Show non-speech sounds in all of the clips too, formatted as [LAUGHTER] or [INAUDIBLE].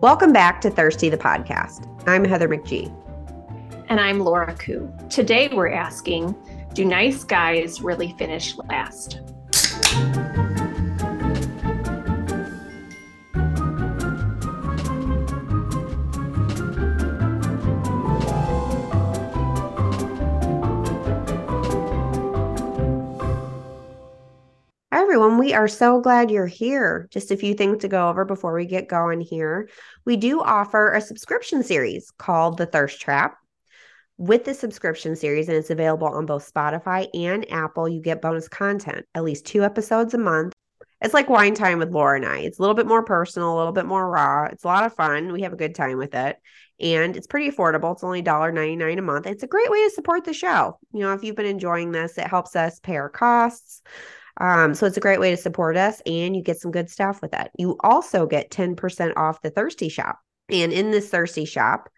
Welcome back to Thirsty the Podcast. I'm Heather McGee. And I'm Laura Koo. Today we're asking Do nice guys really finish last? We are so glad you're here. Just a few things to go over before we get going here. We do offer a subscription series called The Thirst Trap. With the subscription series, and it's available on both Spotify and Apple, you get bonus content, at least two episodes a month. It's like wine time with Laura and I. It's a little bit more personal, a little bit more raw. It's a lot of fun. We have a good time with it. And it's pretty affordable. It's only $1.99 a month. It's a great way to support the show. You know, if you've been enjoying this, it helps us pay our costs. Um, so it's a great way to support us and you get some good stuff with it. You also get 10% off the Thirsty Shop. And in this Thirsty Shop,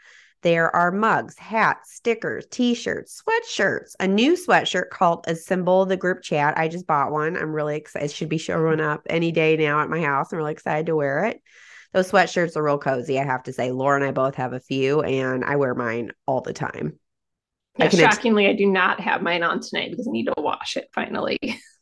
there are mugs, hats, stickers, t-shirts, sweatshirts, a new sweatshirt called Assemble the Group Chat. I just bought one. I'm really excited. It should be showing up any day now at my house. I'm really excited to wear it. Those sweatshirts are real cozy, I have to say. Laura and I both have a few, and I wear mine all the time. Yeah, I shockingly, ex- I do not have mine on tonight because I need to wash it finally. [LAUGHS]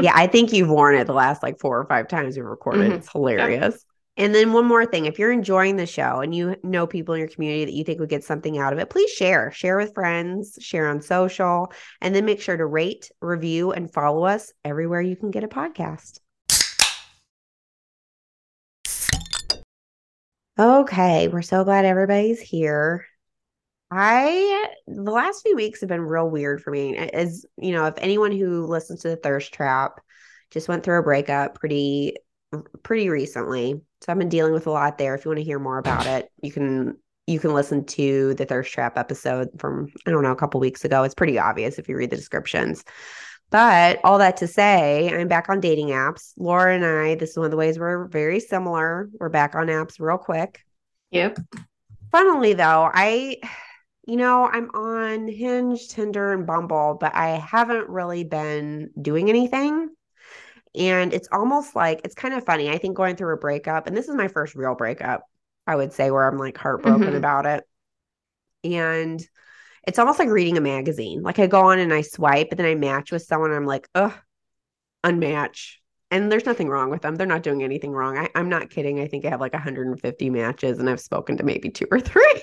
yeah, I think you've worn it the last like four or five times we've recorded. Mm-hmm. It's hilarious. Yeah. And then one more thing, if you're enjoying the show and you know people in your community that you think would get something out of it, please share. Share with friends, share on social, and then make sure to rate, review, and follow us everywhere you can get a podcast. Okay, we're so glad everybody's here. I the last few weeks have been real weird for me. As you know, if anyone who listens to the Thirst Trap just went through a breakup pretty pretty recently. So I've been dealing with a lot there. If you want to hear more about it, you can you can listen to the Thirst Trap episode from I don't know a couple weeks ago. It's pretty obvious if you read the descriptions. But all that to say, I'm back on dating apps. Laura and I, this is one of the ways we're very similar. We're back on apps real quick. Yep. Funnily though, I you know, I'm on Hinge, Tinder, and Bumble, but I haven't really been doing anything. And it's almost like it's kind of funny. I think going through a breakup, and this is my first real breakup, I would say, where I'm like heartbroken mm-hmm. about it. And it's almost like reading a magazine. Like I go on and I swipe, and then I match with someone. I'm like, ugh, unmatch. And there's nothing wrong with them. They're not doing anything wrong. I, I'm not kidding. I think I have like 150 matches and I've spoken to maybe two or three.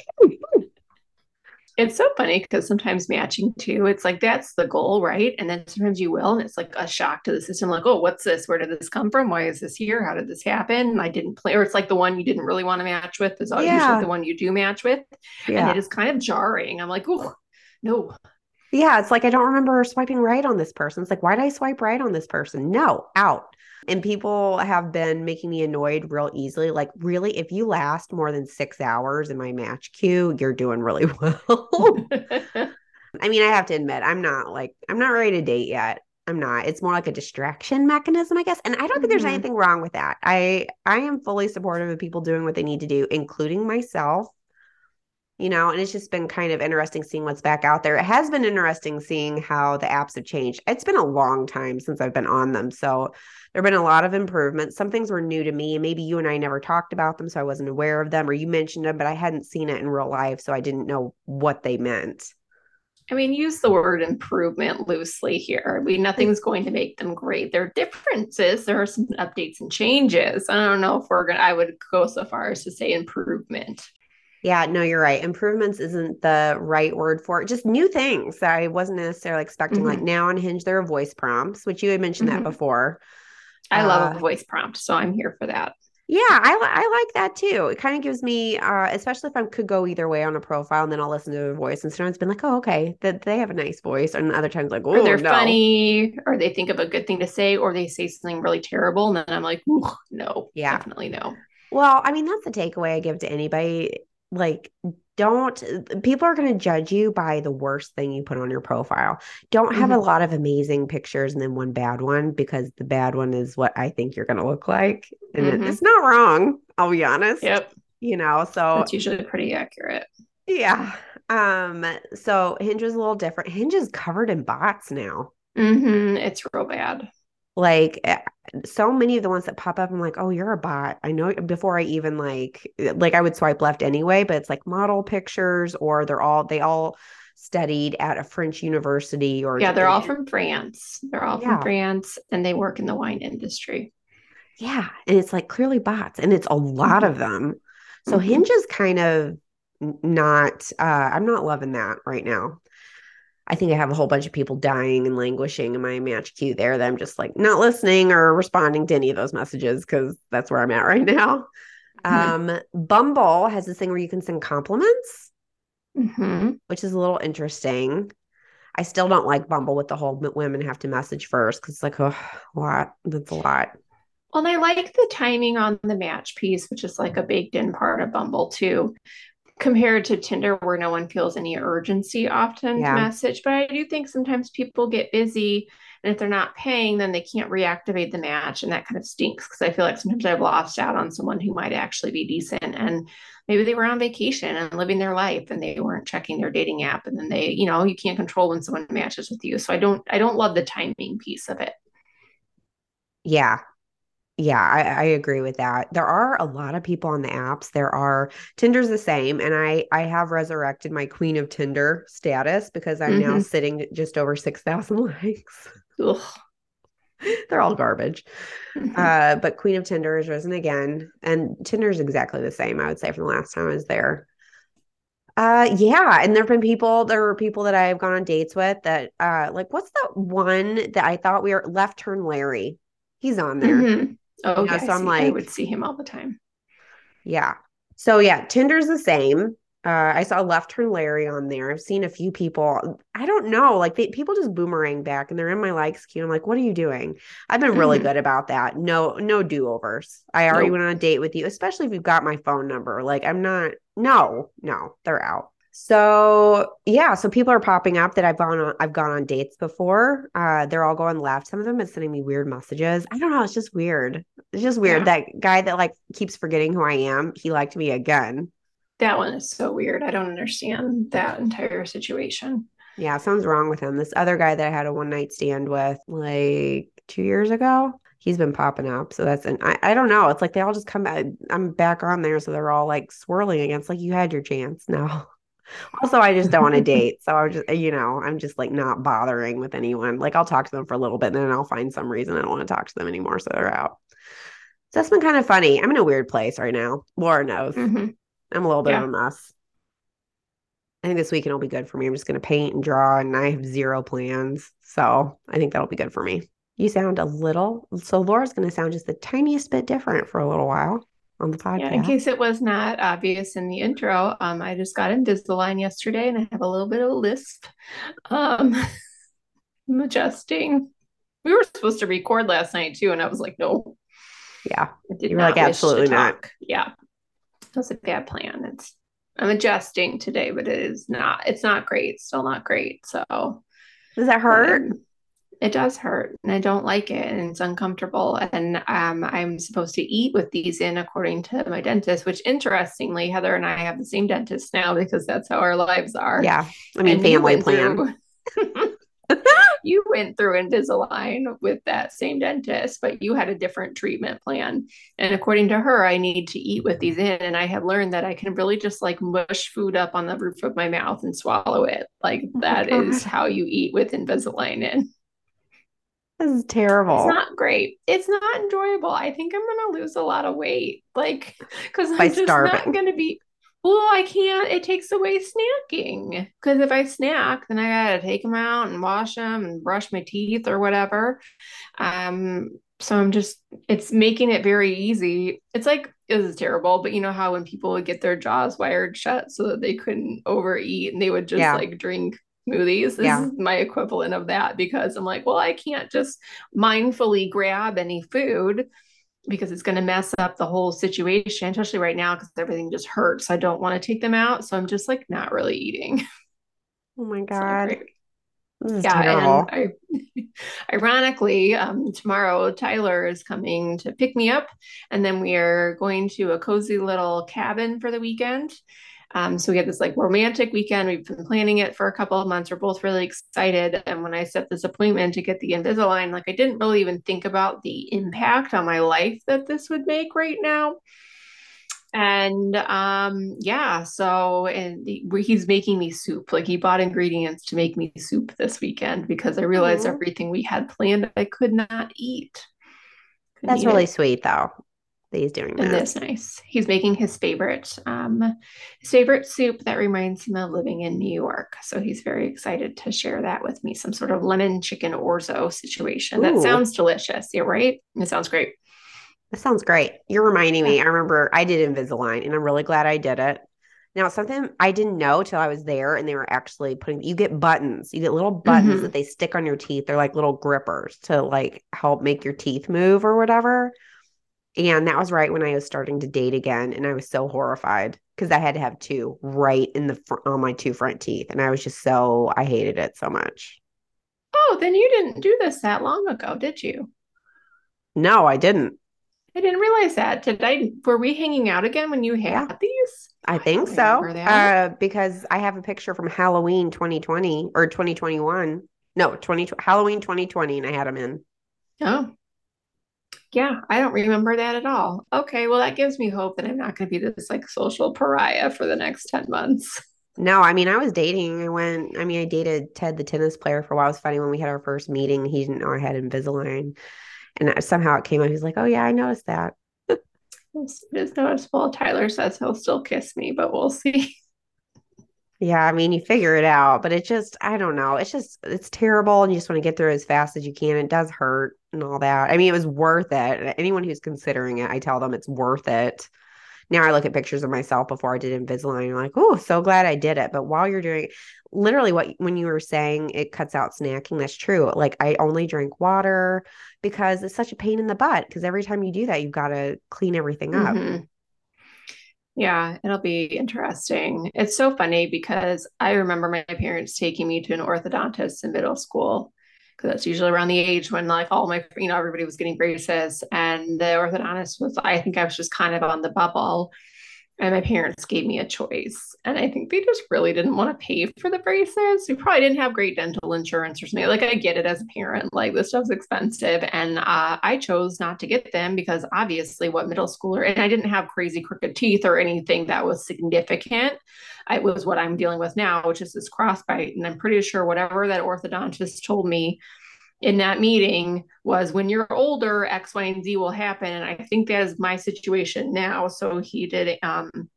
It's so funny because sometimes matching too, it's like that's the goal, right? And then sometimes you will, and it's like a shock to the system, like, oh, what's this? Where did this come from? Why is this here? How did this happen? I didn't play, or it's like the one you didn't really want to match with is yeah. usually the one you do match with. Yeah. And it is kind of jarring. I'm like, oh, no. Yeah, it's like I don't remember swiping right on this person. It's like, why did I swipe right on this person? No, out. And people have been making me annoyed real easily. Like, really, if you last more than six hours in my match queue, you're doing really [LAUGHS] well. [LAUGHS] I mean, I have to admit, I'm not like, I'm not ready to date yet. I'm not. It's more like a distraction mechanism, I guess. And I don't think there's mm-hmm. anything wrong with that. I I am fully supportive of people doing what they need to do, including myself you know, and it's just been kind of interesting seeing what's back out there. It has been interesting seeing how the apps have changed. It's been a long time since I've been on them. So there have been a lot of improvements. Some things were new to me. And maybe you and I never talked about them, so I wasn't aware of them, or you mentioned them, but I hadn't seen it in real life. So I didn't know what they meant. I mean, use the word improvement loosely here. I mean, mm. nothing's going to make them great. There are differences. There are some updates and changes. I don't know if we're going to, I would go so far as to say improvement. Yeah, no, you're right. Improvements isn't the right word for it. Just new things that I wasn't necessarily expecting. Mm-hmm. Like now on Hinge, there are voice prompts, which you had mentioned mm-hmm. that before. I uh, love a voice prompt, so I'm here for that. Yeah, I, I like that too. It kind of gives me, uh, especially if I could go either way on a profile, and then I'll listen to their voice. And sometimes it's been like, oh, okay, that they have a nice voice, and other times like, oh, they're no. funny, or they think of a good thing to say, or they say something really terrible, and then I'm like, no, yeah, definitely no. Well, I mean, that's the takeaway I give to anybody like don't people are going to judge you by the worst thing you put on your profile don't have mm-hmm. a lot of amazing pictures and then one bad one because the bad one is what i think you're going to look like and mm-hmm. it's not wrong i'll be honest yep you know so it's usually pretty accurate yeah um so hinge is a little different hinge is covered in bots now mm-hmm. it's real bad Like eh, so many of the ones that pop up, I'm like, oh, you're a bot. I know before I even like like I would swipe left anyway, but it's like model pictures or they're all they all studied at a French university or yeah, they're all from France. They're all yeah. from France and they work in the wine industry. Yeah. And it's like clearly bots and it's a lot mm-hmm. of them. So mm-hmm. Hinge is kind of not uh I'm not loving that right now. I think I have a whole bunch of people dying and languishing in my match queue there that I'm just like not listening or responding to any of those messages because that's where I'm at right now. Mm-hmm. Um, Bumble has this thing where you can send compliments, mm-hmm. which is a little interesting. I still don't like Bumble with the whole women have to message first because it's like, oh, a lot. That's a lot. Well, and I like the timing on the match piece, which is like a baked in part of Bumble too, compared to Tinder, where no one feels any urgency often yeah. to message. But I do think sometimes people get busy, and if they're not paying, then they can't reactivate the match, and that kind of stinks because I feel like sometimes I've lost out on someone who might actually be decent, and maybe they were on vacation and living their life, and they weren't checking their dating app, and then they, you know, you can't control when someone matches with you. So I don't, I don't love the timing piece of it. Yeah, yeah, I, I, agree with that. There are a lot of people on the apps. There are Tinder's the same, and I I have resurrected my Queen of Tinder status because I'm mm-hmm. now sitting just over six thousand [LAUGHS] likes. [LAUGHS] They're all garbage. Mm-hmm. Uh, but Queen of Tinder has risen again, and Tinder's exactly the same. I would say from the last time I was there. Uh, yeah, and there've been people. There were people that I've gone on dates with that, uh, like what's that one that I thought we were Left Turn Larry. He's on there. Mm-hmm. Oh, okay. so I'm like, I would see him all the time. Yeah. So yeah, Tinder's the same. Uh, I saw Left Turn Larry on there. I've seen a few people. I don't know, like they, people just boomerang back, and they're in my likes queue. I'm like, what are you doing? I've been really mm-hmm. good about that. No, no do overs. I already nope. went on a date with you, especially if you've got my phone number. Like I'm not. No, no, they're out. So yeah, so people are popping up that I've gone on I've gone on dates before. Uh they're all going left. Some of them are sending me weird messages. I don't know, it's just weird. It's just weird. Yeah. That guy that like keeps forgetting who I am, he liked me again. That one is so weird. I don't understand that entire situation. Yeah, something's wrong with him. This other guy that I had a one night stand with like two years ago, he's been popping up. So that's an I, I don't know. It's like they all just come back. I'm back on there. So they're all like swirling against like you had your chance. No. [LAUGHS] Also, I just don't want to [LAUGHS] date. So I'm just, you know, I'm just like not bothering with anyone. Like I'll talk to them for a little bit and then I'll find some reason I don't want to talk to them anymore. So they're out. So that's been kind of funny. I'm in a weird place right now. Laura knows. Mm-hmm. I'm a little bit yeah. of a mess. I think this weekend will be good for me. I'm just going to paint and draw, and I have zero plans. So I think that'll be good for me. You sound a little, so Laura's going to sound just the tiniest bit different for a little while on the podcast. Yeah, in case it was not obvious in the intro, um, I just got Invisalign yesterday and I have a little bit of a lisp. Um, [LAUGHS] I'm adjusting. We were supposed to record last night too, and I was like, no. Yeah. You were like, absolutely not. Yeah. That's a bad plan. It's I'm adjusting today, but it is not, it's not great. Still not great. So does that hurt? Um, it does hurt and I don't like it and it's uncomfortable. And um, I'm supposed to eat with these in according to my dentist, which interestingly, Heather and I have the same dentist now because that's how our lives are. Yeah. I mean, and family plan. Through, [LAUGHS] you went through Invisalign with that same dentist, but you had a different treatment plan. And according to her, I need to eat with these in. And I have learned that I can really just like mush food up on the roof of my mouth and swallow it. Like oh that is how you eat with Invisalign in. This is terrible. It's not great. It's not enjoyable. I think I'm gonna lose a lot of weight, like because I'm just starving. not gonna be. Well, I can't. It takes away snacking because if I snack, then I gotta take them out and wash them and brush my teeth or whatever. Um, so I'm just. It's making it very easy. It's like this is terrible, but you know how when people would get their jaws wired shut so that they couldn't overeat and they would just yeah. like drink smoothies. This yeah. is my equivalent of that because I'm like, well, I can't just mindfully grab any food because it's going to mess up the whole situation, especially right now because everything just hurts. I don't want to take them out. So I'm just like not really eating. [LAUGHS] Oh my God. yeah, terrible. and I, [LAUGHS] ironically, um, tomorrow Tyler is coming to pick me up, and then we are going to a cozy little cabin for the weekend Um, so we had this like romantic weekend. We've been planning it for a couple of months. We're both really excited. And when I set this appointment to get the Invisalign, like I didn't really even think about the impact on my life that this would make right now. And um, yeah, so and he's making me soup. Like he bought ingredients to make me soup this weekend because I realized Aww. everything we had planned I could not eat. That's really it. sweet, though that he's doing that. And that's nice. He's making his favorite, um, his favorite soup that reminds him of living in New York. So he's very excited to share that with me. Some sort of lemon chicken orzo situation. Ooh. That sounds delicious. Yeah, right. It sounds great. That sounds great. You're reminding me. I remember I did Invisalign, and I'm really glad I did it. Now, something I didn't know till I was there, and they were actually putting. You get buttons. You get little buttons mm-hmm. that they stick on your teeth. They're like little grippers to like help make your teeth move or whatever. And that was right when I was starting to date again. And I was so horrified because I had to have two right in the front on my two front teeth. And I was just so, I hated it so much. Oh, then you didn't do this that long ago, did you? No, I didn't. I didn't realize that. Did I? Were we hanging out again when you had yeah. these? I think I so. Uh, because I have a picture from Halloween 2020 or 2021. No, 20 Halloween 2020, and I had them in. Oh, yeah, I don't remember that at all. Okay, well, that gives me hope that I'm not going to be this like social pariah for the next 10 months. [LAUGHS] No, I mean, I was dating. I went, I mean, I dated Ted, the tennis player, for a while. It was funny when we had our first meeting, he didn't know I had Invisalign. And somehow it came up. He's like, oh, yeah, I noticed that. [LAUGHS] it's, it's noticeable. Tyler says he'll still kiss me, but we'll see. [LAUGHS] Yeah, I mean, you figure it out, but it just, I don't know. It's just, it's terrible. And you just want to get through as fast as you can. It does hurt and all that. I mean, it was worth it. Anyone who's considering it, I tell them it's worth it. Now I look at pictures of myself before I did Invisalign. I'm like, oh, so glad I did it. But while you're doing literally what when you were saying it cuts out snacking, that's true. Like I only drink water because it's such a pain in the butt. Because every time you do that, you've got to clean everything up. Mm-hmm. Yeah, it'll be interesting. It's so funny because I remember my parents taking me to an orthodontist in middle school because that's usually around the age when like all my you know everybody was getting braces and the orthodontist was I think I was just kind of on the bubble and my parents gave me a choice. And I think they just really didn't want to pay for the braces. We probably didn't have great dental insurance or something. Like I get it as a parent, like this stuff's expensive. And uh, I chose not to get them because obviously what middle schooler, and I didn't have crazy crooked teeth or anything that was significant. It was what I'm dealing with now, which is this crossbite. And I'm pretty sure whatever that orthodontist told me in that meeting was when you're older, X, Y, and Z will happen. And I think that is my situation now. So he did um,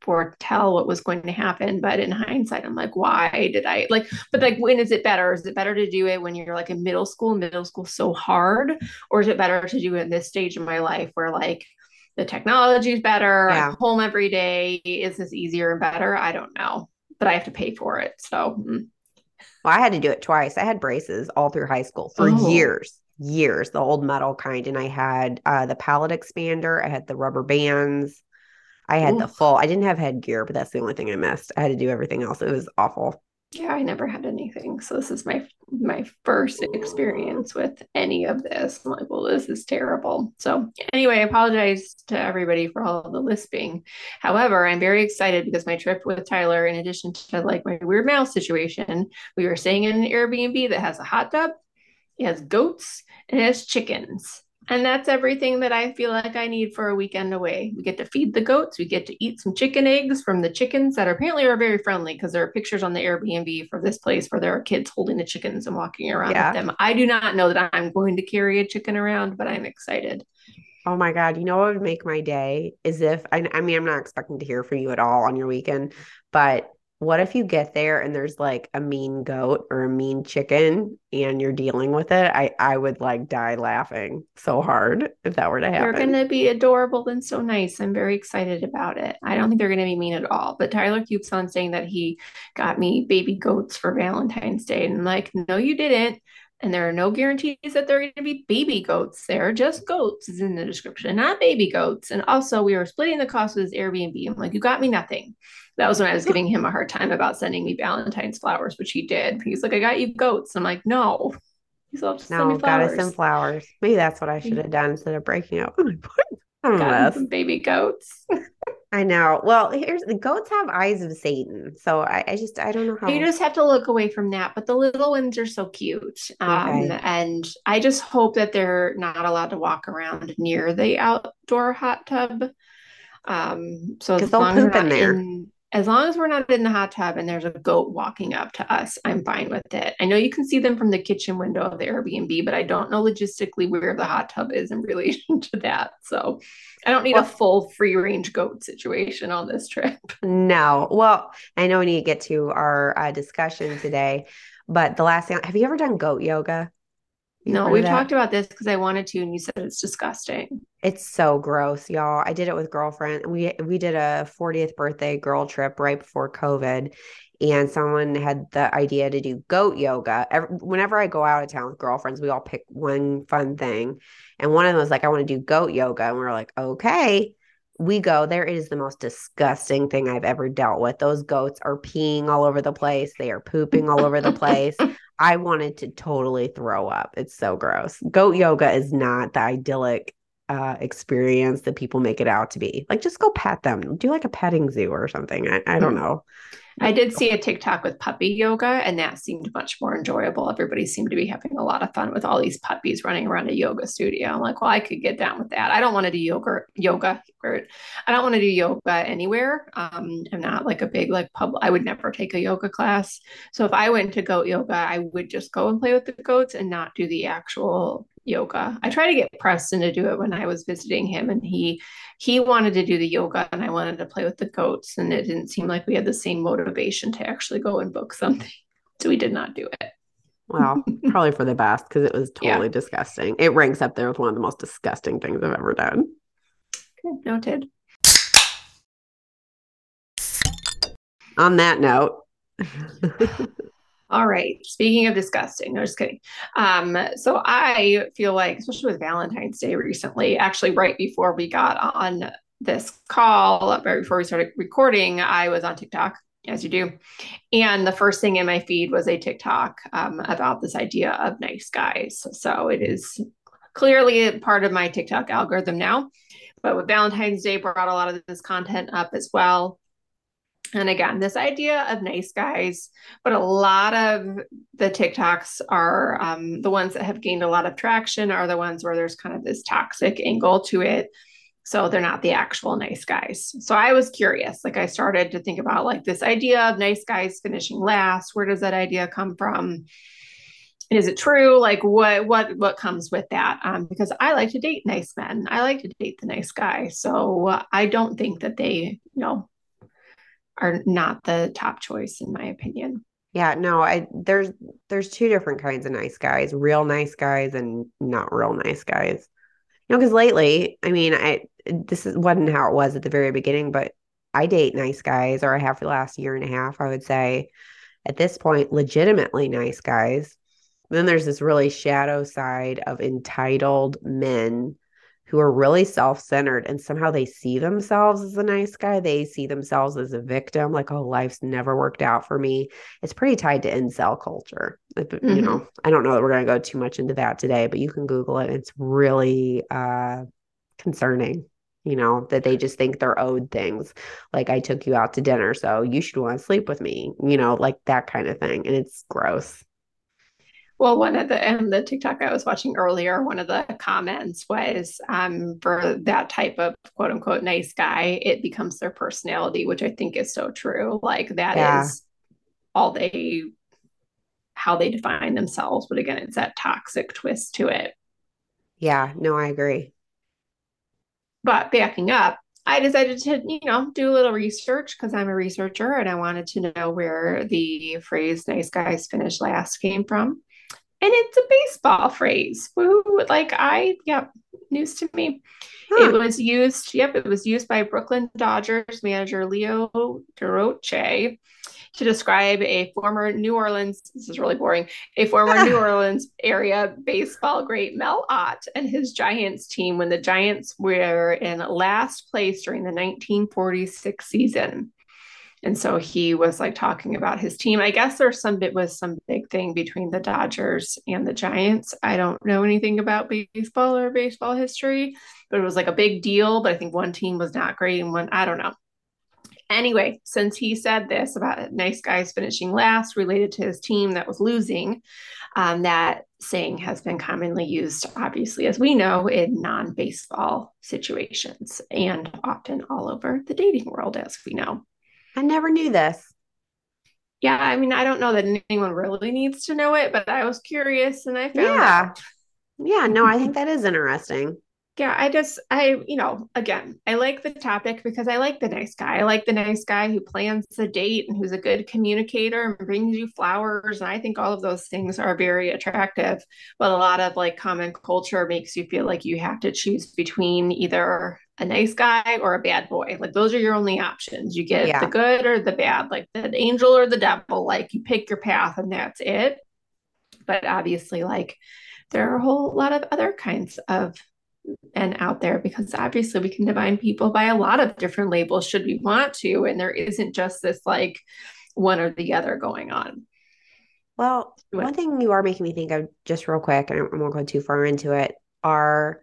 foretell what was going to happen. But in hindsight, I'm like, why did I like, but like, when is it better? Is it better to do it when you're like in middle school? Middle school so hard? Or is it better to do it in this stage of my life where like the technology is better? Yeah. I'm home every day. Is this easier and better? I don't know, but I have to pay for it. So, mm. Well, I had to do it twice. I had braces all through high school for oh. years, years, the old metal kind. And I had uh, the palate expander, I had the rubber bands, I had Ooh. the full, I didn't have headgear, but that's the only thing I missed. I had to do everything else. It was awful. Yeah, I never had anything. So this is my my first experience with any of this. I'm like, well, this is terrible. So anyway, I apologize to everybody for all the lisping. However, I'm very excited because my trip with Tyler, in addition to like my weird mouse situation, we were staying in an Airbnb that has a hot tub, it has goats, and it has chickens. And that's everything that I feel like I need for a weekend away. We get to feed the goats. We get to eat some chicken eggs from the chickens that apparently are very friendly because there are pictures on the Airbnb for this place where there are kids holding the chickens and walking around yeah. with them. I do not know that I'm going to carry a chicken around, but I'm excited. Oh my God. You know what would make my day is if I, I mean, I'm not expecting to hear from you at all on your weekend, but what if you get there and there's like a mean goat or a mean chicken and you're dealing with it? I I would like die laughing so hard if that were to happen. They're going to be adorable and so nice. I'm very excited about it. I don't think they're going to be mean at all. But Tyler keeps on saying that he got me baby goats for Valentine's Day, and I'm like, no, you didn't. And there are no guarantees that they're going to be baby goats. They're just goats is in the description, not baby goats. And also, we were splitting the cost of this Airbnb. I'm like, you got me nothing that was when I was giving him a hard time about sending me Valentine's flowers, which he did. He's like, I got you goats. I'm like, no. He's all just no, gotta send flowers. Maybe that's what I should have done instead of breaking up. I don't know. Some baby goats. [LAUGHS] I know. Well, here's the goats have eyes of Satan. So I, I just I don't know how You just have to look away from that. But the little ones are so cute. Um, Okay. and I just hope that they're not allowed to walk around near the outdoor hot tub. Um, so as they'll long as we're poop in there. in, as long as we're not in the hot tub and there's a goat walking up to us, I'm fine with it. I know you can see them from the kitchen window of the Airbnb, but I don't know logistically where the hot tub is in [LAUGHS] relation to that. So I don't need a full free range goat situation on this trip. [LAUGHS] No. Well, I know we need to get to our uh, discussion today, but the last thing, have you ever done goat yoga? No, we've talked about this because I wanted to, and you said it's disgusting. It's so gross, y'all. I did it with girlfriend. We we did a 40th birthday girl trip right before COVID, and someone had the idea to do goat yoga. Ev- Whenever I go out of town with girlfriends, we all pick one fun thing, and one of them was like, "I want to do goat yoga," and we are like, "Okay." We go there. It is the most disgusting thing I've ever dealt with. Those goats are peeing all over the place. They are pooping all over the place. [LAUGHS] I wanted to totally throw up. It's so gross. Goat yoga is not the idyllic uh experience that people make it out to be. Like just go pet them. Do like a petting zoo or something. I, I don't know. I did see a TikTok with puppy yoga, and that seemed much more enjoyable. Everybody seemed to be having a lot of fun with all these puppies running around a yoga studio. I'm like, well, I could get down with that. I don't want to do yoga, yoga. or- I don't want to do yoga anywhere. Um, I'm not like a big like pub. I would never take a yoga class. So if I went to goat yoga, I would just go and play with the goats and not do the actual yoga. I tried to get Preston to do it when I was visiting him, and he he wanted to do the yoga and I wanted to play with the goats, and it didn't seem like we had the same motivation to actually go and book something. [LAUGHS] So we did not do it. Well, [LAUGHS] probably for the best because it was Yeah. totally disgusting. It ranks up there with one of the most disgusting things I've ever done. Okay, noted. On that note, [LAUGHS] All right. Speaking of disgusting, no, just kidding. Um, so I feel like, especially with Valentine's Day recently, actually right before we got on this call, right before we started recording, I was on TikTok, as you do. And the first thing in my feed was a TikTok um, about this idea of nice guys. So it is clearly part of my TikTok algorithm now. But with Valentine's Day brought a lot of this content up as well. And again, this idea of nice guys, but a lot of the TikToks are um, the ones that have gained a lot of traction, are the ones where there's kind of this toxic angle to it. So they're not the actual nice guys. So I was curious. Like I started to think about like this idea of nice guys finishing last. Where does that idea come from? And is it true? Like what what what comes with that? Um, because I like to date nice men. I like to date the nice guy. So I don't think that they, you know, are not the top choice in my opinion. yeah, no, I there's there's two different kinds of nice guys, real nice guys and not real nice guys. You know, because lately, I mean, I this is wasn't how it was at the very beginning, but I date nice guys, or I have for the last year and a half, I would say, at this point, legitimately nice guys. Then there's this really shadow side of entitled men who are really self-centered and somehow they see themselves as a nice guy. They see themselves as a victim, like, oh, life's never worked out for me. It's pretty tied to incel culture. Like, You know, I don't know that we're going to go too much into that today, but you can Google it. It's really uh, concerning, you know, that they just think they're owed things. Like, I took you out to dinner, so you should want to sleep with me, you know, like that kind of thing. And it's gross. Well, one of the and the TikTok I was watching earlier, one of the comments was um, for that type of quote unquote nice guy, it becomes their personality, which I think is so true. Like that is Yeah. all they how they define themselves. But again, it's that toxic twist to it. Yeah, no, I agree. But backing up, I decided to, you know, do a little research because I'm a researcher and I wanted to know where the phrase nice guys finish last came from. And it's a baseball phrase. Woo, like I, yep, news to me. It was used, yep, it was used by Brooklyn Dodgers manager Leo Durocher to describe a former New Orleans, this is really boring, a former [LAUGHS] New Orleans area baseball great Mel Ott and his Giants team when the Giants were in last place during the 1946 season. And so he was like talking about his team. I guess there's some bit was some big thing between the Dodgers and the Giants. I don't know anything about baseball or baseball history, but it was like a big deal. But I think one team was not great and one, I don't know. Anyway, since he said this about nice guys finishing last related to his team that was losing, um, that saying has been commonly used, obviously, as we know, in non baseball situations and often all over the dating world, as we know. I never knew this. Yeah, I mean, I don't know that anyone really needs to know it, but I was curious and I found Yeah. out. Yeah, no, I think [LAUGHS] that is interesting. Yeah, I just, I, you know, again, I like the topic because I like the nice guy. I like the nice guy who plans the date and who's a good communicator and brings you flowers. And I think all of those things are very attractive. But a lot of like common culture makes you feel like you have to choose between either a nice guy or a bad boy. Like those are your only options. You get Yeah. the good or the bad, like the angel or the devil. Like you pick your path and that's it. But obviously, like there are a whole lot of other kinds of and out there because obviously we can define people by a lot of different labels should we want to and there isn't just this like one or the other going on Well, one thing you are making me think of just real quick, and I won't go too far into it, are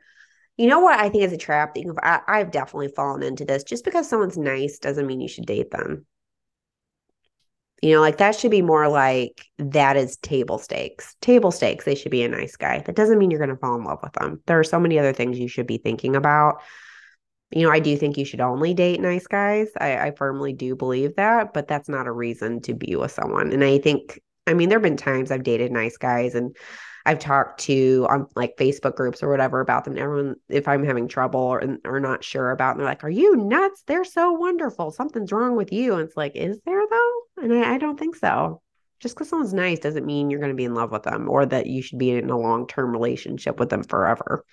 you know what I think is a trap that you I, I've definitely fallen into this. Just because someone's nice doesn't mean you should date them. You know, like that should be more like that is table stakes. Table stakes, they should be a nice guy. That doesn't mean you're going to fall in love with them. There are so many other things you should be thinking about. You know, I do think you should only date nice guys. I, I firmly do believe that, but that's not a reason to be with someone. And I think, I mean, there have been times I've dated nice guys and I've talked to on like Facebook groups or whatever about them. Everyone, if I'm having trouble or, or not sure about, and they're like, "Are you nuts? They're so wonderful. Something's wrong with you." And it's like, is there though? And I, I don't think so. Just because someone's nice doesn't mean you're going to be in love with them or that you should be in a long term relationship with them forever.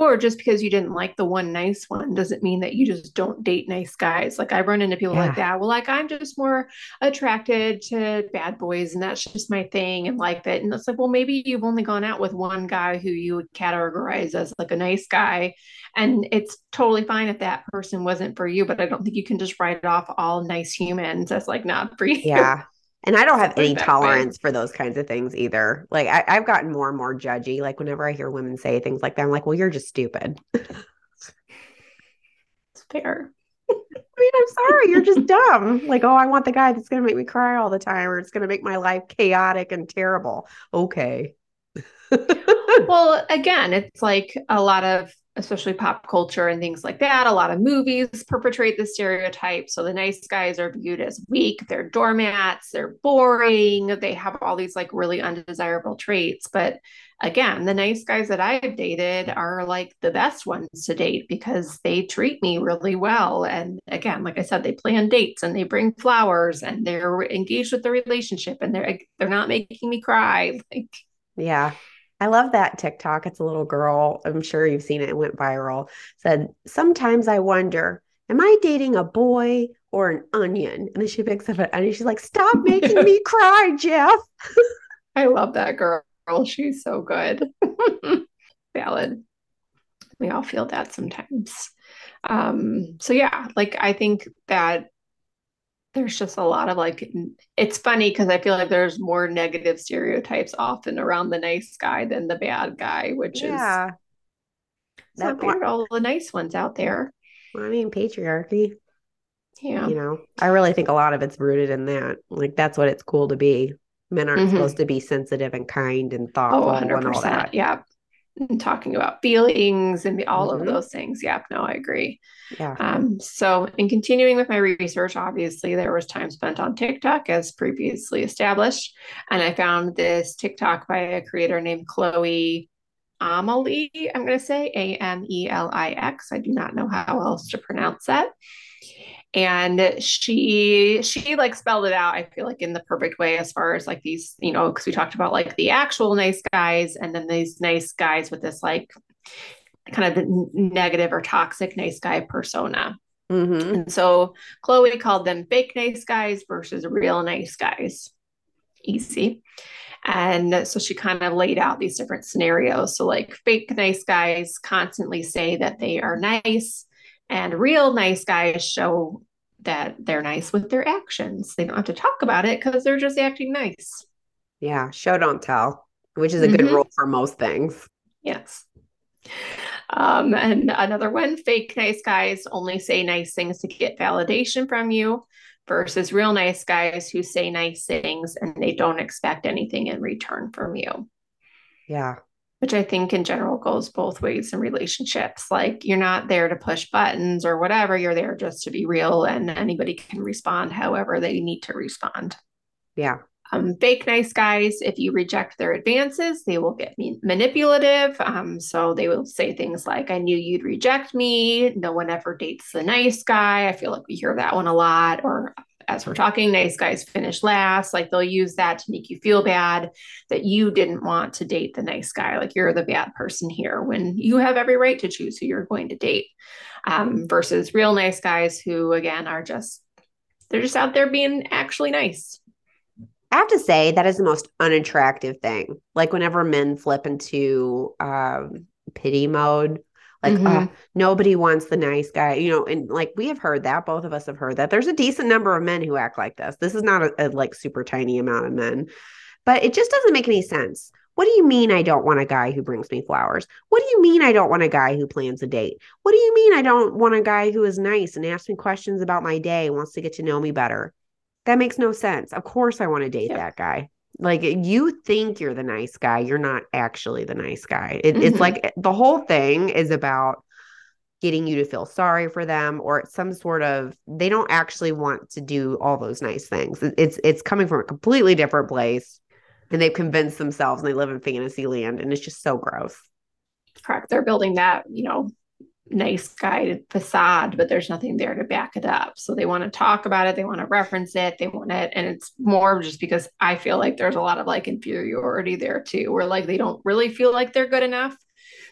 Or just because you didn't like the one nice one doesn't mean that you just don't date nice guys like i run into people Yeah. like that well like i'm just more attracted to bad boys and that's just my thing and like that and it's like well maybe you've only gone out with one guy who you would categorize as like a nice guy and it's totally fine if that person wasn't for you but i don't think you can just write off all nice humans as like not for you Yeah. And I don't have any that way. tolerance for those kinds of things either. Like I, I've gotten more and more judgy. Like whenever I hear women say things like that, I'm like, well, you're just stupid. [LAUGHS] it's fair I mean, I'm sorry, you're just dumb. Like, oh, I want the guy that's going to make me cry all the time, or it's going to make my life chaotic and terrible. Okay. [LAUGHS] well again it's like a lot of especially pop culture and things like that. A lot of movies perpetrate the stereotype. So the nice guys are viewed as weak they're doormats they're boring they have all these like really undesirable traits. But again the nice guys that i've dated are like the best ones to date because they treat me really well. And again like i said they plan dates and they bring flowers and they're engaged with the relationship and they're they're not making me cry. [LAUGHS] Like Yeah. I love that TikTok. It's a little girl. I'm sure you've seen it. It went viral. Said, Sometimes I wonder, am I dating a boy or an onion? And then she picks up an onion. She's like, Stop [LAUGHS] making me cry, Jeff. I love that girl. She's so good. [LAUGHS] Valid. We all feel that sometimes. Um, so yeah, like I think that there's just a lot of like it's funny because I feel like there's more negative stereotypes often around the nice guy than the bad guy, which is Yeah. not That- fair to all the nice ones out there. Well, I mean, patriarchy, Yeah. you know, I really think a lot of it's rooted in that. Like, that's what it's cool to be. Men aren't Mhm. supposed to be sensitive and kind and Oh, thoughtful and all that. Yeah. And talking about feelings and all Mhm. of those things. Yeah, no, I agree. Yeah. Um, so, in continuing with my research, obviously there was time spent on TikTok as previously established, and I found this TikTok by a creator named Chloe Amelie. I'm going to say A M E L I X. I do not know how else to pronounce that. And she she like spelled it out. I feel like in the perfect way as far as like these, you know, because we talked about like the actual nice guys and then these nice guys with this like kind of negative or toxic nice guy persona. Mm-hmm. And so Chloe called them fake nice guys versus real nice guys. Easy. And so she kind of laid out these different scenarios. So, like, fake nice guys constantly say that they are nice, and real nice guys show that they're nice with their actions. They don't have to talk about it because they're just acting nice. Yeah. Show, don't tell, which is a good Mhm. rule for most things. Yes. Um, and another one, fake nice guys only say nice things to get validation from you versus real nice guys who say nice things and they don't expect anything in return from you. Yeah. Which I think in general goes both ways in relationships. Like you're not there to push buttons or whatever, you're there just to be real and anybody can respond however they need to respond. Yeah. Um, fake nice guys, if you reject their advances, they will get manipulative. Um, so they will say things like, I knew you'd reject me. No one ever dates the nice guy. I feel like we hear that one a lot. Or as we're talking, nice guys finish last. Like they'll use that to make you feel bad that you didn't want to date the nice guy. Like you're the bad person here when you have every right to choose who you're going to date. Um, versus real nice guys who, again, are just, they're just out there being actually nice I have to say that is the most unattractive thing. Like whenever men flip into um, pity mode, like mm-hmm. uh, nobody wants the nice guy, you know, and like we have heard that, both of us have heard that. There's a decent number of men who act like this. This is not a, a like super tiny amount of men, but it just doesn't make any sense. What do you mean I don't want a guy who brings me flowers? What do you mean I don't want a guy who plans a date? What do you mean I don't want a guy who is nice and asks me questions about my day, wants to get to know me better? That makes no sense. Of course, I want to date that guy. Like you think you're the nice guy, you're not actually the nice guy. It, mm-hmm. It's like the whole thing is about getting you to feel sorry for them or some sort of they don't actually want to do all those nice things. It's it's coming from a completely different place and they've convinced themselves and they live in fantasy land and it's just so gross. Correct. They're building that, you know, nice guy facade, but there's nothing there to back it up. So they want to talk about it, they want to reference it, they want it. And it's more just because I feel like there's a lot of like inferiority there too, where like they don't really feel like they're good enough.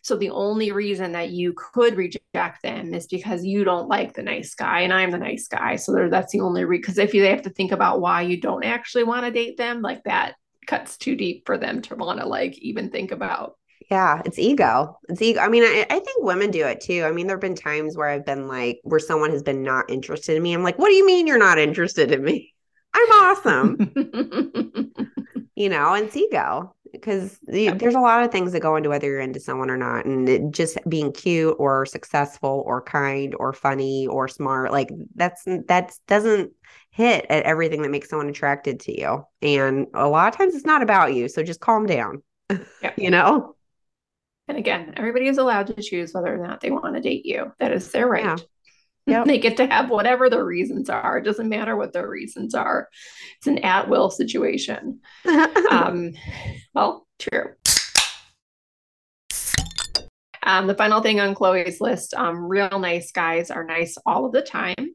So the only reason that you could reject them is because you don't like the nice guy and I'm the nice guy. So that's the only reason. Because if you they have to think about why you don't actually want to date them, like that cuts too deep for them to want to like even think about. Yeah, it's ego. It's ego. I mean, I, I think women do it too. I mean, there have been times where I've been like, where someone has been not interested in me. I'm like, what do you mean you're not interested in me? [LAUGHS] I'm awesome. [LAUGHS] you know, and it's ego because there's a lot of things that go into whether you're into someone or not. And it, just being cute or successful or kind or funny or smart, like that's, that doesn't hit at everything that makes someone attracted to you. And a lot of times it's not about you. So just calm down, yep. [LAUGHS] you know? And again, everybody is allowed to choose whether or not they want to date you. That is their right. Yeah. [LAUGHS] Yep. they get to have whatever the reasons are. It doesn't matter what their reasons are. It's an at will situation. [LAUGHS] um, well, true. Um, the final thing on Chloe's list um, real nice guys are nice all of the time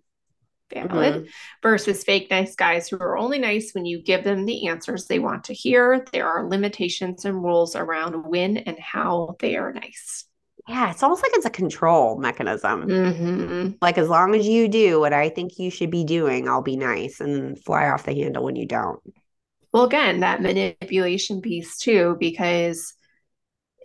valid mm-hmm. versus fake nice guys who are only nice when you give them the answers they want to hear. There are limitations and rules around when and how they are nice. Yeah, it's almost like it's a control mechanism. Mm-hmm. Like, as long as you do what I think you should be doing, I'll be nice and fly off the handle when you don't. Well, again, that manipulation piece too, because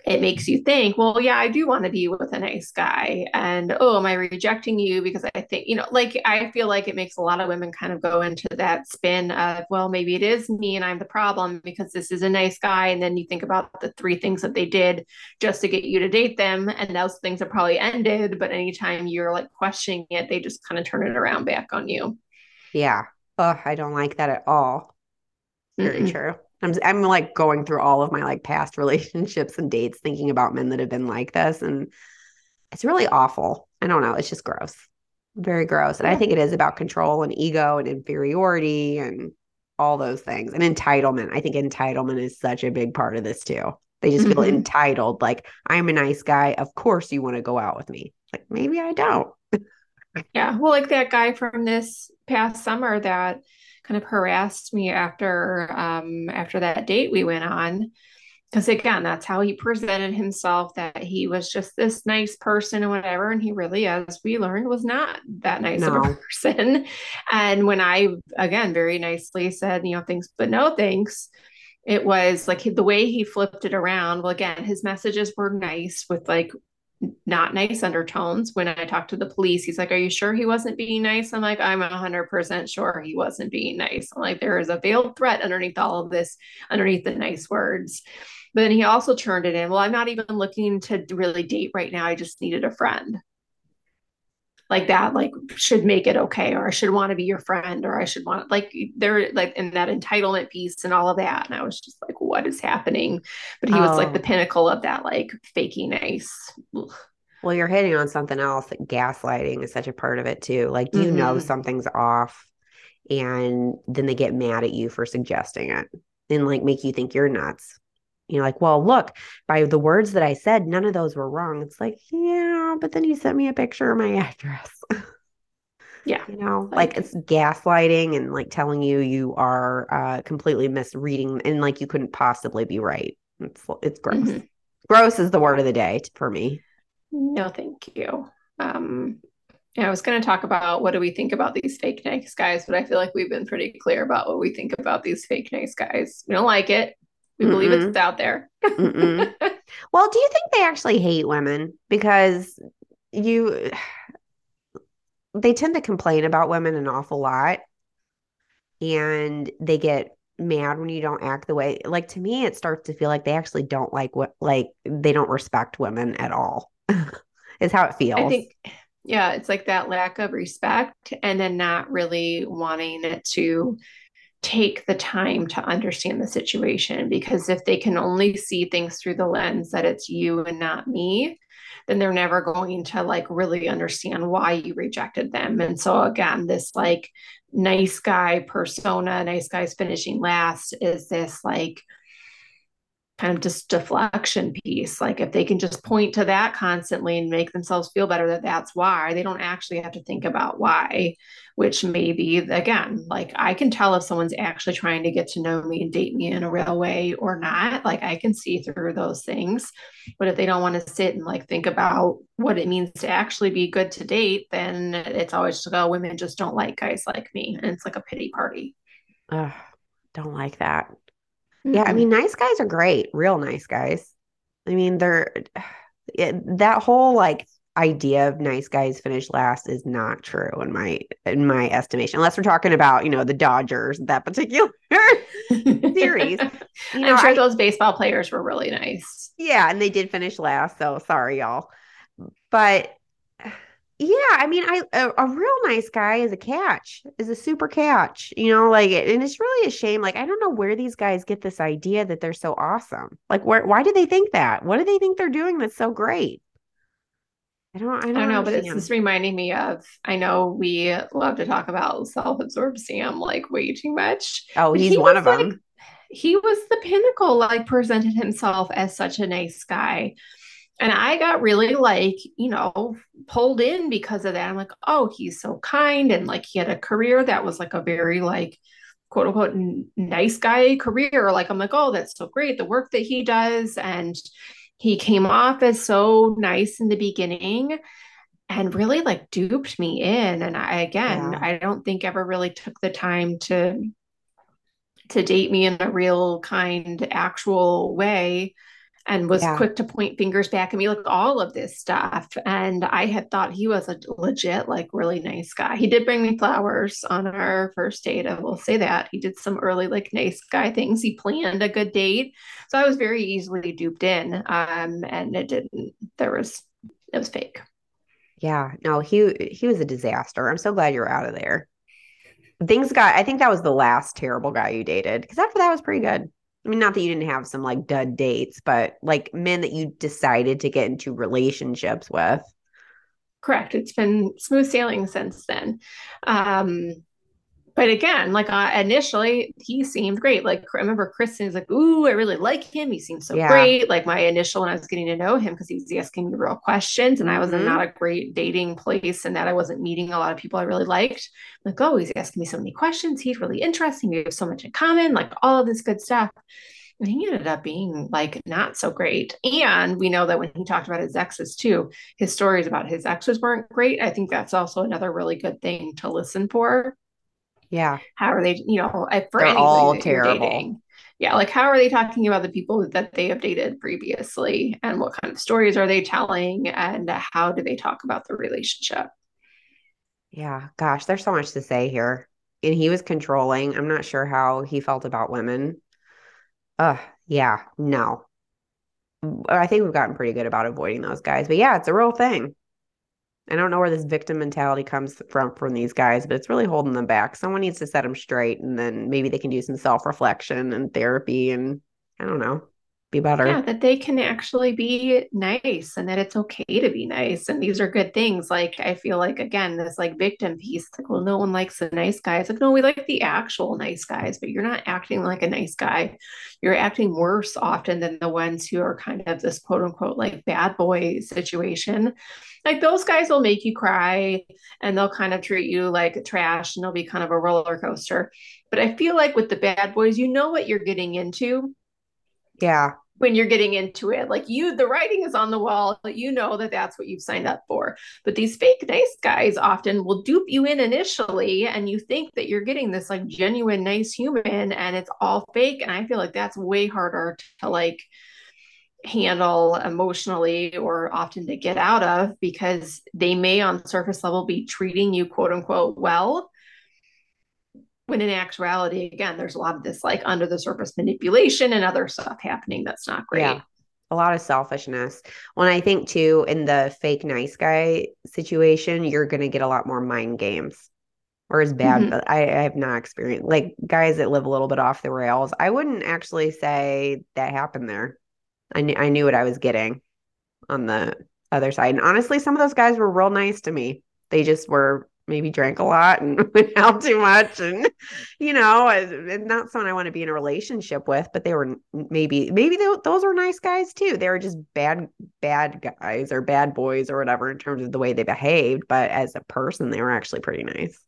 it makes you think, well, yeah, I do want to be with a nice guy. And oh, am I rejecting you? Because I think, you know, like I feel like it makes a lot of women kind of go into that spin of, well, maybe it is me and I'm the problem because this is a nice guy. And then you think about the three things that they did just to get you to date them. And those things have probably ended. But anytime you're like questioning it, they just kind of turn it around back on you. Yeah. Oh, I don't like that at all. Very mm true. I'm I'm like going through all of my like past [LAUGHS] relationships and dates thinking about men that have been like this and it's really awful. I don't know, it's just gross. Very gross. And. I think it is about control and ego and inferiority and all those things. And entitlement. I think entitlement is such a big part of this too. They just mm-hmm. feel entitled like I'm a nice guy, of course you want to go out with me. Like maybe I don't. yeah, well like that guy from this past summer that kind of harassed me after um, after that date we went on because again that's how he presented himself that he was just this nice person and whatever and he really as we learned was not that nice no. of a [LAUGHS] person and when i again very nicely said you know thanks but no thanks it was like the way he flipped it around well again his messages were nice with like not nice undertones. When I talked to the police, he's like, Are you sure he wasn't being nice? I'm like, I'm 100% sure he wasn't being nice. I'm like, There is a veiled threat underneath all of this, underneath the nice words. But then he also turned it in. Well, I'm not even looking to really date right now. I just needed a friend. Like that, like should make it okay, or I should want to be your friend, or I should want like they're like in that entitlement piece and all of that. And I was just like, what is happening? But he oh. was like the oh. pinnacle of that, like fakey nice. Ugh. Well, you're hitting on something else. Gaslighting is such a part of it too. Like, you mm-hmm. know something's off? And then they get mad at you for suggesting it and like make you think you're nuts you're like, well, look, by the words that I said, none of those were wrong. It's like, yeah, but then you sent me a picture of my [LAUGHS] address. yeah. You know, like, like, it's gaslighting and like telling you you are uh, completely misreading and like you couldn't possibly be right. It's it's gross. Mm-hmm. Gross is the word of the day for me. No, thank you. Um, I was going to talk about what do we think about these fake nice guys, but I feel like we've been pretty clear about what we think about these fake nice guys. We don't like it. We Mm-mm. believe it's out there. [LAUGHS] well, do you think they actually hate women? Because you, they tend to complain about women an awful lot. And they get mad when you don't act the way, like to me, it starts to feel like they actually don't like what, like they don't respect women at all, [LAUGHS] is how it feels. I think, yeah, it's like that lack of respect and then not really wanting it to take the time to understand the situation because if they can only see things through the lens that it's you and not me then they're never going to like really understand why you rejected them. And so again this like nice guy persona nice guys finishing last is this like kind of just deflection piece. Like if they can just point to that constantly and make themselves feel better that that's why, they don't actually have to think about why, which maybe again, like I can tell if someone's actually trying to get to know me and date me in a real way or not. Like I can see through those things. But if they don't want to sit and like think about what it means to actually be good to date, then it's always just go, oh, women just don't like guys like me. And it's like a pity party. Ugh, don't like that. Mm-hmm. Yeah, I mean, nice guys are great, real nice guys. I mean, they're [SIGHS] it, that whole like idea of nice guys finish last is not true in my in my estimation unless we're talking about you know the dodgers that particular [LAUGHS] series [LAUGHS] you know, i'm sure I, those baseball players were really nice yeah and they did finish last so sorry y'all but yeah, I mean, I a, a, real nice guy is a catch, is a super catch, you know, like, and it's really a shame. Like, I don't know where these guys get this idea that they're so awesome. Like, where, why do they think that? What do they think they're doing that's so great? I don't, I don't, I don't know, but it's just reminding me of. I know we love to talk about self-absorbed Sam like way too much. Oh, he's he one of them. He was the pinnacle. Like, presented himself as such a nice guy and I got really like, you know, pulled in because of that. I'm like, oh, he's so kind. And like he had a career that was like a very like quote unquote nice guy career. Like I'm like, oh, that's so great. The work that he does. And he came off as so nice in the beginning and really like duped me in. And I again, yeah. I don't think ever really took the time to to date me in a real kind actual way and was yeah. quick to point fingers back at me, like all of this stuff. And I had thought he was a legit, like really nice guy. He did bring me flowers on our first date. I will say that. He did some early, like nice guy things. He planned a good date. So I was very easily duped in. Um, and it didn't, there was, it was fake. Yeah, no, he he was a disaster. I'm so glad you're out of there. Things got I think that was the last terrible guy you dated because after that was pretty good. I mean, not that you didn't have some like dud dates, but like men that you decided to get into relationships with. Correct. It's been smooth sailing since then. Um, but again, like uh, initially, he seemed great. Like I remember Kristen is like, "Ooh, I really like him. He seems so yeah. great." Like my initial when I was getting to know him because he was asking me real questions, and I was mm-hmm. in not a great dating place, and that I wasn't meeting a lot of people I really liked. I'm like, oh, he's asking me so many questions. He's really interesting. We have so much in common. Like all of this good stuff. And he ended up being like not so great. And we know that when he talked about his exes too, his stories about his exes weren't great. I think that's also another really good thing to listen for Yeah. How are they, you know, for They're all terrible. Dating, yeah, like how are they talking about the people that they have dated previously and what kind of stories are they telling and how do they talk about the relationship? Yeah, gosh, there's so much to say here. And he was controlling. I'm not sure how he felt about women. Uh, yeah, no. I think we've gotten pretty good about avoiding those guys. But yeah, it's a real thing. I don't know where this victim mentality comes from from these guys, but it's really holding them back. Someone needs to set them straight, and then maybe they can do some self reflection and therapy, and I don't know, be better. Yeah, that they can actually be nice and that it's okay to be nice. And these are good things. Like, I feel like, again, this like victim piece, like, well, no one likes the nice guys. Like, no, we like the actual nice guys, but you're not acting like a nice guy. You're acting worse often than the ones who are kind of this quote unquote like bad boy situation. Like, those guys will make you cry and they'll kind of treat you like trash and they'll be kind of a roller coaster. But I feel like with the bad boys, you know what you're getting into. Yeah. When you're getting into it like you the writing is on the wall but you know that that's what you've signed up for. But these fake nice guys often will dupe you in initially and you think that you're getting this like genuine nice human and it's all fake. And i feel like that's way harder to like handle emotionally or often to get out of because they may on surface level be treating you quote unquote well. When in actuality again there's a lot of this like under the surface manipulation and other stuff happening that's not great. Yeah. A lot of selfishness. When i think too in the fake nice guy situation you're going to get a lot more mind games Whereas bad mm-hmm. I, I have not experienced like guys that live a little bit off the rails i wouldn't actually say that happened there i knew i knew what i was getting on the other side and honestly some of those guys were real nice to me they just were maybe drank a lot and [LAUGHS] went out too much and you know and not someone i want to be in a relationship with but they were maybe maybe they, those were nice guys too they were just bad bad guys or bad boys or whatever in terms of the way they behaved but as a person they were actually pretty nice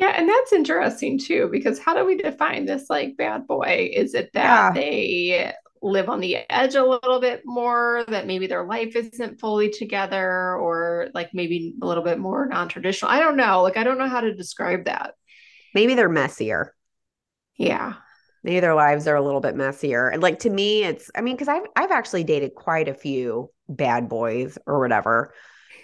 yeah, and that's interesting too, because how do we define this like bad boy? Is it that yeah. they live on the edge a little bit more, that maybe their life isn't fully together, or like maybe a little bit more non traditional. I don't know. Like, I don't know how to describe that. Maybe they're messier. Yeah. Maybe their lives are a little bit messier. And like to me, it's, I mean, because I've, I've actually dated quite a few bad boys or whatever,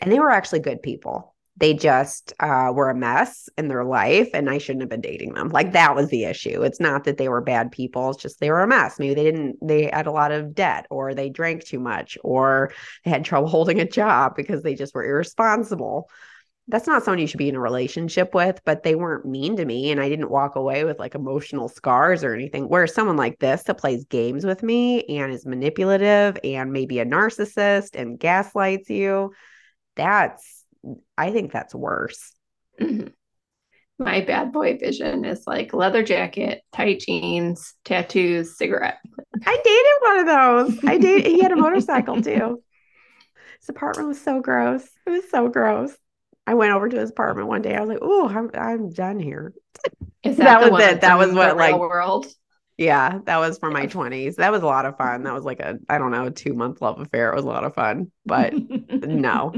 and they were actually good people they just uh, were a mess in their life and I shouldn't have been dating them. Like that was the issue. It's not that they were bad people, it's just they were a mess. Maybe they didn't, they had a lot of debt or they drank too much or they had trouble [LAUGHS] holding a job because they just were irresponsible. That's not someone you should be in a relationship with, but they weren't mean to me. And I didn't walk away with like emotional scars or anything. Whereas someone like this that plays games with me and is manipulative and maybe a narcissist and gaslights you, that's I think that's worse. Mm-hmm. My bad boy vision is like leather jacket, tight jeans, tattoos, cigarette. I dated one of those. I dated, he had a [LAUGHS] motorcycle too. His apartment was so gross. It was so gross. I went over to his apartment one day. I was like, "Oh, I'm I'm done here." Is [LAUGHS] that, that was it? That was what like the world. Yeah, that was for my twenties. That was a lot of fun. That was like a I don't know two month love affair. It was a lot of fun, but [LAUGHS] no,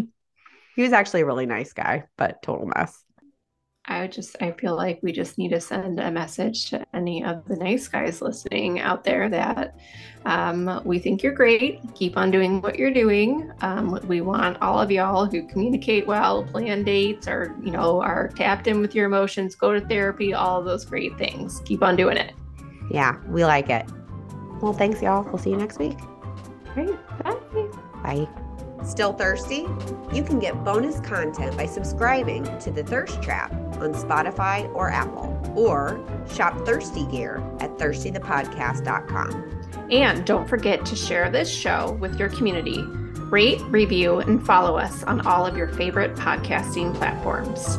he was actually a really nice guy, but total mess. I just I feel like we just need to send a message to any of the nice guys listening out there that um, we think you're great. Keep on doing what you're doing. Um, we want all of y'all who communicate well, plan dates, or you know are tapped in with your emotions, go to therapy, all of those great things. Keep on doing it. Yeah, we like it. Well, thanks, y'all. We'll see you next week. Great. Bye. Bye. Still thirsty? You can get bonus content by subscribing to The Thirst Trap on Spotify or Apple, or shop Thirsty gear at thirstythepodcast.com. And don't forget to share this show with your community. Rate, review, and follow us on all of your favorite podcasting platforms.